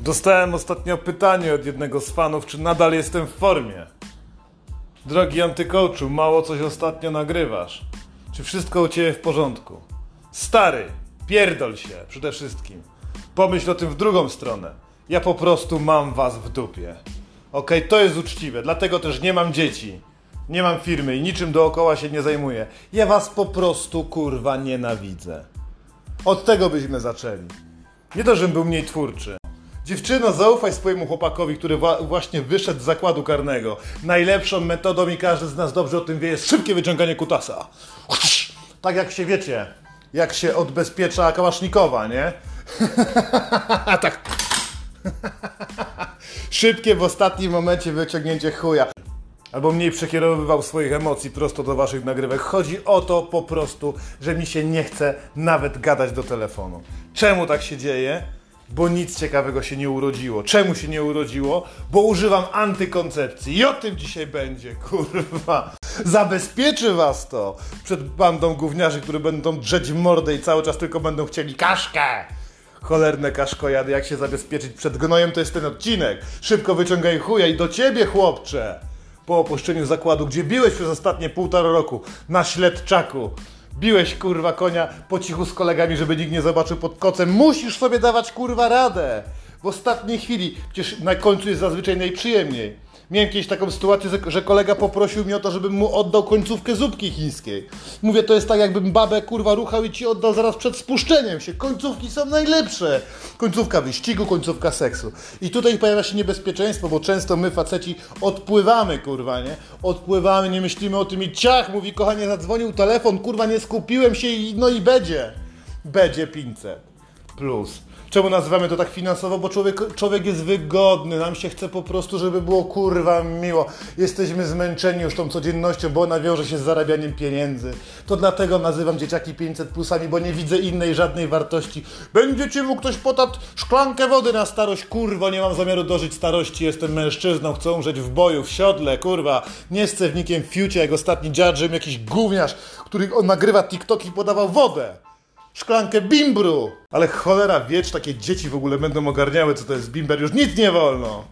Dostałem ostatnio pytanie od jednego z fanów, czy nadal jestem w formie. Drogi antykołczu, mało coś ostatnio nagrywasz. Czy wszystko u ciebie w porządku? Stary, pierdol się przede wszystkim. Pomyśl o tym w drugą stronę. Ja po prostu mam was w dupie. Okej, to jest uczciwe, dlatego też nie mam dzieci. Nie mam firmy i niczym dookoła się nie zajmuję. Ja was po prostu kurwa nienawidzę. Od tego byśmy zaczęli. Nie to, żebym był mniej twórczy. Dziewczyno, zaufaj swojemu chłopakowi, który właśnie wyszedł z zakładu karnego. Najlepszą metodą i każdy z nas dobrze o tym wie, jest szybkie wyciąganie kutasa. Tak jak się wiecie, jak się odbezpiecza kałasznikowa, nie? tak. Szybkie w ostatnim momencie wyciągnięcie chuja. Albo mniej przekierowywał swoich emocji prosto do waszych nagrywek. Chodzi o to po prostu, że mi się nie chce nawet gadać do telefonu. Czemu tak się dzieje? Bo nic ciekawego się nie urodziło. Czemu się nie urodziło? Bo używam antykoncepcji. I o tym dzisiaj będzie, kurwa. Zabezpieczy was to przed bandą gówniarzy, które będą drzeć mordę i cały czas tylko będą chcieli kaszkę. Cholerne kaszkojady, jak się zabezpieczyć przed gnojem, to jest ten odcinek. Szybko wyciągaj chuja i do ciebie, chłopcze! Po opuszczeniu zakładu, gdzie biłeś przez ostatnie półtora roku na śledczaku. Biłeś kurwa konia po cichu z kolegami, żeby nikt nie zobaczył pod kocem. Musisz sobie dawać kurwa radę. W ostatniej chwili, przecież na końcu jest zazwyczaj najprzyjemniej. Miałem kiedyś taką sytuację, że- kolega poprosił mnie o to, żebym mu oddał końcówkę zupki chińskiej. Mówię, to jest tak jakbym babę kurwa ruchał i ci oddał zaraz przed spuszczeniem się. Końcówki są najlepsze. Końcówka wyścigu, końcówka seksu. I tutaj pojawia się niebezpieczeństwo, bo często my faceci odpływamy kurwa, nie? Odpływamy, nie myślimy o tym i ciach, mówi kochanie, zadzwonił telefon, kurwa nie skupiłem się i no i będzie. Będzie 500 plus. Czemu nazywamy to tak finansowo? Bo człowiek, człowiek jest wygodny, nam się chce po prostu, żeby było kurwa miło. Jesteśmy zmęczeni już tą codziennością, bo ona wiąże się z zarabianiem pieniędzy. To dlatego nazywam dzieciaki 500 plusami, bo nie widzę innej żadnej wartości. Będziecie mu ktoś potat szklankę wody na starość? Kurwa, nie mam zamiaru dożyć starości, jestem mężczyzną, chcę umrzeć w boju, w siodle, kurwa. Nie z cewnikiem fiucie, jak ostatni dziadżem, jakiś gówniarz, który on nagrywa TikToki i podawał wodę szklankę bimbru. Ale cholera wiecz, takie dzieci w ogóle będą ogarniały, co to jest bimber. Już nic nie wolno.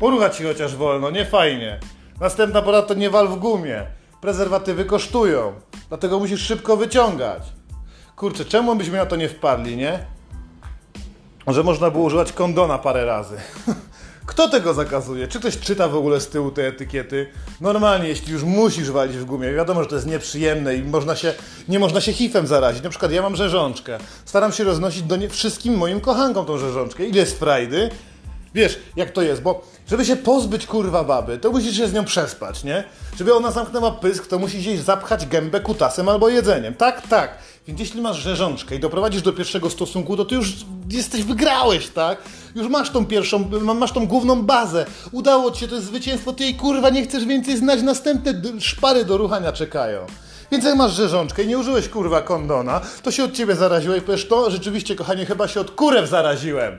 Poruchać się chociaż wolno, nie fajnie. Następna pora to nie wal w gumie. Prezerwatywy kosztują. Dlatego musisz szybko wyciągać. Kurczę, czemu byśmy na to nie wpadli, nie? Że można było używać kondona parę razy. Kto tego zakazuje? Czy ktoś czyta w ogóle z tyłu te etykiety? Normalnie, jeśli już musisz walić w gumie, wiadomo, że to jest nieprzyjemne i można się, nie można się hifem zarazić. Na przykład ja mam rzeżączkę. Staram się roznosić do nie, wszystkim moim kochankom tą rzeżączkę. Ile jest frajdy? Wiesz, jak to jest, bo żeby się pozbyć kurwa baby, to musisz się z nią przespać, nie? Żeby ona zamknęła pysk, to musisz jej zapchać gębę kutasem albo jedzeniem. Tak, tak. Więc jeśli masz rzeżączkę i doprowadzisz do pierwszego stosunku, to ty już jesteś, wygrałeś, tak? Już masz tą pierwszą, masz tą główną bazę. Udało ci się, to jest zwycięstwo, ty jej kurwa nie chcesz więcej znać, następne szpary do ruchania czekają. Więc jak masz rzeżączkę i nie użyłeś kurwa kondona, to się od ciebie zaraziłeś, powiesz to, rzeczywiście kochanie, chyba się od kurew zaraziłem.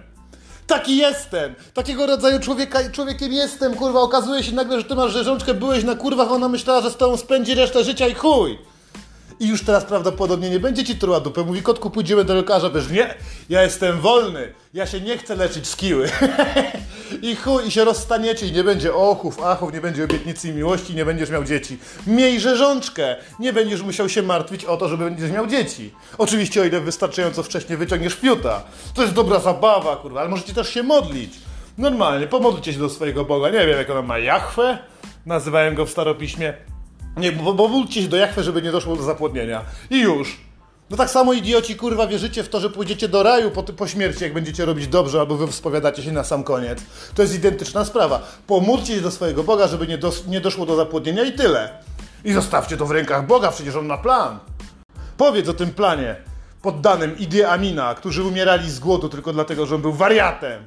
Taki jestem! Takiego rodzaju człowieka, człowiekiem jestem, kurwa. Okazuje się nagle, że ty masz rzeżączkę, byłeś na kurwach, ona myślała, że z tobą spędzi resztę życia i chuj! I już teraz prawdopodobnie nie będzie ci truła dupę. Mówi, kotku, pójdziemy do lekarza. Wiesz, nie, ja jestem wolny. Ja się nie chcę leczyć z kiły. I chuj, i się rozstaniecie i nie będzie ochów, achów, nie będzie obietnicy i miłości, nie będziesz miał dzieci. Miej rzeżączkę. Nie będziesz musiał się martwić o to, żeby będziesz miał dzieci. Oczywiście, o ile wystarczająco wcześnie wyciągniesz fiuta. To jest dobra zabawa, kurwa, ale możecie też się modlić. Normalnie, pomodlcie się do swojego Boga. Nie wiem, jak ona ma Jachwę. Nazywałem go w staropiśmie. Nie, bo, bo módlcie się do Jachwy, żeby nie doszło do zapłodnienia. I już. No tak samo idioci, kurwa, wierzycie w to, że pójdziecie do raju po, po śmierci, jak będziecie robić dobrze, albo wy spowiadacie się na sam koniec. To jest identyczna sprawa. Pomódlcie się do swojego Boga, żeby nie, dos, nie doszło do zapłodnienia i tyle. I zostawcie to w rękach Boga, przecież on ma plan. Powiedz o tym planie poddanym Idi Amina, którzy umierali z głodu tylko dlatego, że on był wariatem.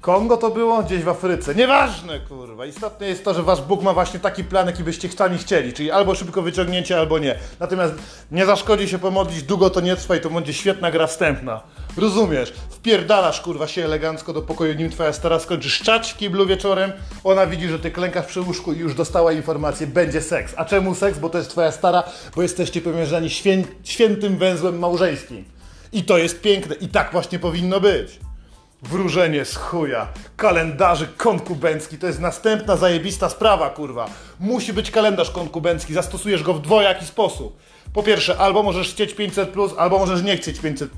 Kongo to było? Gdzieś w Afryce. Nieważne, kurwa. Istotne jest to, że wasz Bóg ma właśnie taki plan, jaki byście sami chcieli, czyli albo szybko wyciągnięcie, albo nie. Natomiast nie zaszkodzi się pomodlić, długo to nie trwa i to będzie świetna gra wstępna. Rozumiesz? Wpierdalasz, kurwa, się elegancko do pokoju, nim twoja stara skończy szczać w kiblu wieczorem, ona widzi, że ty klękasz przy łóżku i już dostała informację, będzie seks. A czemu seks? Bo to jest twoja stara, bo jesteście powiązani świę świętym węzłem małżeńskim. I to jest piękne. I tak właśnie powinno być. Wróżenie z chuja. Kalendarzyk konkubencki to jest następna zajebista sprawa, kurwa. Musi być kalendarz konkubencki, zastosujesz go w dwojaki sposób. Po pierwsze, albo możesz chcieć 500, albo możesz nie chcieć 500.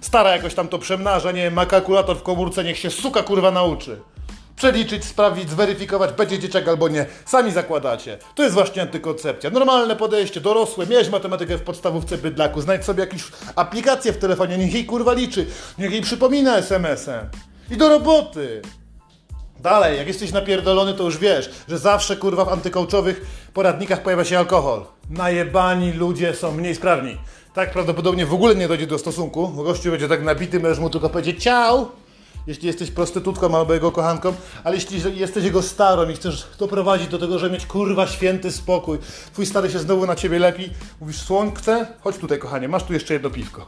Stara jakoś tam to przemnaża, nie ma kalkulator w komórce, niech się suka kurwa nauczy. Przeliczyć, sprawdzić, zweryfikować, będzie dzieciak albo nie. Sami zakładacie. To jest właśnie antykoncepcja. Normalne podejście, dorosłe. Miałeś matematykę w podstawówce bydlaku. Znajdź sobie jakąś aplikację w telefonie, niech jej kurwa liczy. Niech jej przypomina SMS-em. I do roboty. Dalej, jak jesteś napierdolony, to już wiesz, że zawsze kurwa w antykołczowych poradnikach pojawia się alkohol. Najebani ludzie są mniej sprawni. Tak prawdopodobnie w ogóle nie dojdzie do stosunku. Gościu będzie tak nabity, możesz mu tylko powiedzieć ciao jeśli jesteś prostytutką albo jego kochanką, ale jeśli jesteś jego starą i chcesz doprowadzić do tego, że mieć kurwa święty spokój, twój stary się znowu na ciebie lepi, mówisz słońce, chodź tutaj kochanie, masz tu jeszcze jedno piwko.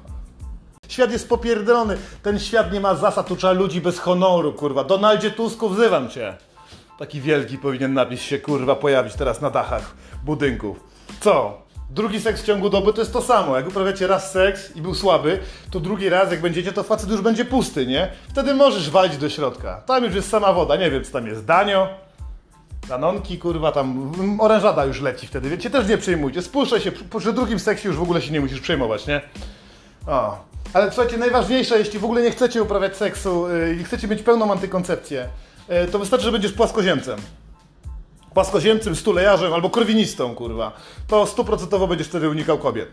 Świat jest popierdolony, ten świat nie ma zasad, tu trzeba ludzi bez honoru, kurwa. Donaldzie Tusku, wzywam cię. Taki wielki powinien napis się, kurwa, pojawić teraz na dachach budynków. Co? Drugi seks w ciągu doby to jest to samo. Jak uprawiacie raz seks i był słaby, to drugi raz jak będziecie, to facet już będzie pusty, nie? Wtedy możesz walić do środka. Tam już jest sama woda, nie wiem, co tam jest danio, danonki, kurwa, tam orężada już leci wtedy, wiecie, też nie przejmujcie. Spuszczaj się, przy drugim seksie już w ogóle się nie musisz przejmować, nie? O. Ale słuchajcie, najważniejsze, jeśli w ogóle nie chcecie uprawiać seksu yy, i chcecie mieć pełną antykoncepcję, yy, to wystarczy, że będziesz płaskoziemcem płaskoziemcem, stulejarzem albo korwinistą, kurwa, to stuprocentowo będziesz wtedy unikał kobiet.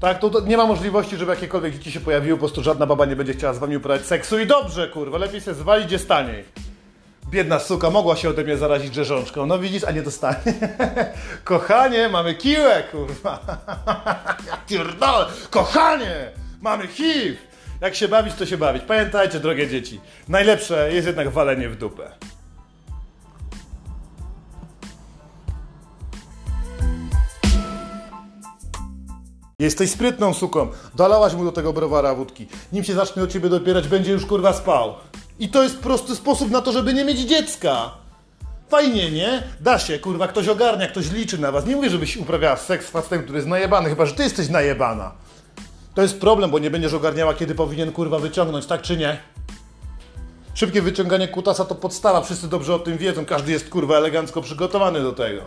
Tak, to, nie ma możliwości, żeby jakiekolwiek dzieci się pojawiły, po prostu żadna baba nie będzie chciała z wami uprawiać seksu i dobrze, kurwa, lepiej się zwalić, gdzie staniej. Biedna suka mogła się ode mnie zarazić grzeżączką. No widzisz, a nie dostanie. Kochanie, mamy kiłę, kurwa. ja pierdolę. Kochanie, mamy HIV. Jak się bawić, to się bawić. Pamiętajcie, drogie dzieci, najlepsze jest jednak walenie w dupę. Jesteś sprytną suką. Dolałaś mu do tego browara wódki. Nim się zacznie o ciebie dopierać, będzie już kurwa spał. I to jest prosty sposób na to, żeby nie mieć dziecka. Fajnie, nie? Da się, kurwa, ktoś ogarnia, ktoś liczy na was. Nie mówię, żebyś uprawiała seks z facetem, który jest najebany, chyba że ty jesteś najebana. To jest problem, bo nie będziesz ogarniała, kiedy powinien kurwa wyciągnąć, tak czy nie? Szybkie wyciąganie kutasa to podstawa, wszyscy dobrze o tym wiedzą, każdy jest kurwa elegancko przygotowany do tego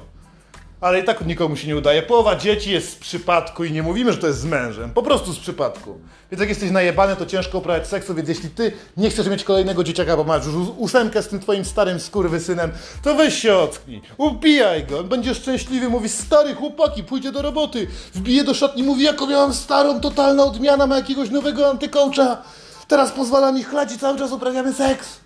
ale i tak nikomu się nie udaje. Połowa dzieci jest z przypadku i nie mówimy, że to jest z mężem. Po prostu z przypadku. Więc jak jesteś najebany, to ciężko uprawiać seksu, więc jeśli ty nie chcesz mieć kolejnego dzieciaka, bo masz już ósemkę z tym twoim starym skurwysynem, to weź się ocknij, upijaj go, on będzie szczęśliwy, mówi stary chłopaki, pójdzie do roboty, wbije do szatni, mówi jaką miałam starą, totalna odmiana, ma jakiegoś nowego antykołcza, teraz pozwala mi chlać i cały czas uprawiamy seks.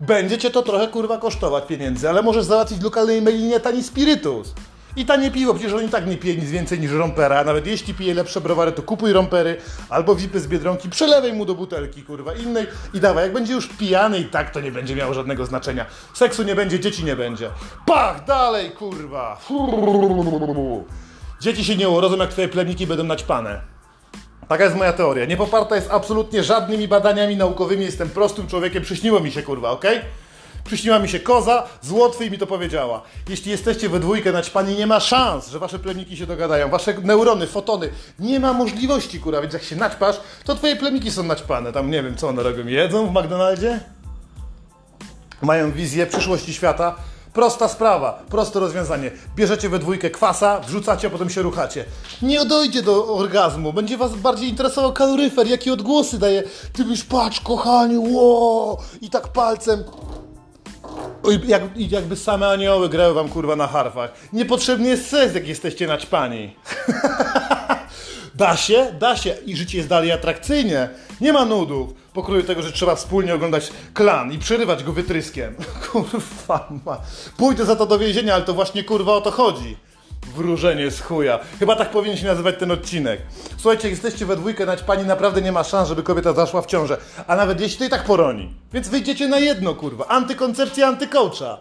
Będzie cię to trochę kurwa kosztować pieniędzy, ale możesz załatwić w lokalnej mailinie tani spirytus. I tanie piwo, przecież on i tak nie pije nic więcej niż rompera. Nawet jeśli pije lepsze browary, to kupuj rompery albo wipy z Biedronki, przelewaj mu do butelki, kurwa, innej i dawaj. Jak będzie już pijany i tak, to nie będzie miało żadnego znaczenia. Seksu nie będzie, dzieci nie będzie. Pach, dalej, kurwa. Dzieci się nie urodzą, jak twoje plemniki będą naćpane. Taka jest moja teoria. Nie poparta jest absolutnie żadnymi badaniami naukowymi. Jestem prostym człowiekiem. Przyśniło mi się, kurwa, okej? Okay? Przyśniła mi się koza z Łotwy i mi to powiedziała. Jeśli jesteście we dwójkę naćpani, nie ma szans, że wasze plemniki się dogadają. Wasze neurony, fotony. Nie ma możliwości, kurwa. Więc jak się naćpasz, to twoje plemniki są naćpane. Tam nie wiem, co one robią. Jedzą w McDonaldzie? Mają wizję przyszłości świata. Prosta sprawa, proste rozwiązanie. Bierzecie we dwójkę kwasa, wrzucacie, a potem się ruchacie. Nie dojdzie do orgazmu, będzie was bardziej interesował kaloryfer, jakie odgłosy daje. Ty byś patrz, kochanie, ło! I tak palcem jak, jakby same anioły grały wam kurwa na harfach. Niepotrzebny jest sens, jak jesteście naćpani. da się? Da się. I życie jest dalej atrakcyjnie. Nie ma nudów. Pokroju tego, że trzeba wspólnie oglądać klan i przerywać go wytryskiem. kurwa ma. Pójdę za to do więzienia, ale to właśnie kurwa o to chodzi. Wróżenie z chuja. Chyba tak powinien się nazywać ten odcinek. Słuchajcie, jesteście we dwójkę, nać pani naprawdę nie ma szans, żeby kobieta zaszła w ciążę. A nawet jeśli to i tak poroni. Więc wyjdziecie na jedno, kurwa. Antykoncepcja antykołcza.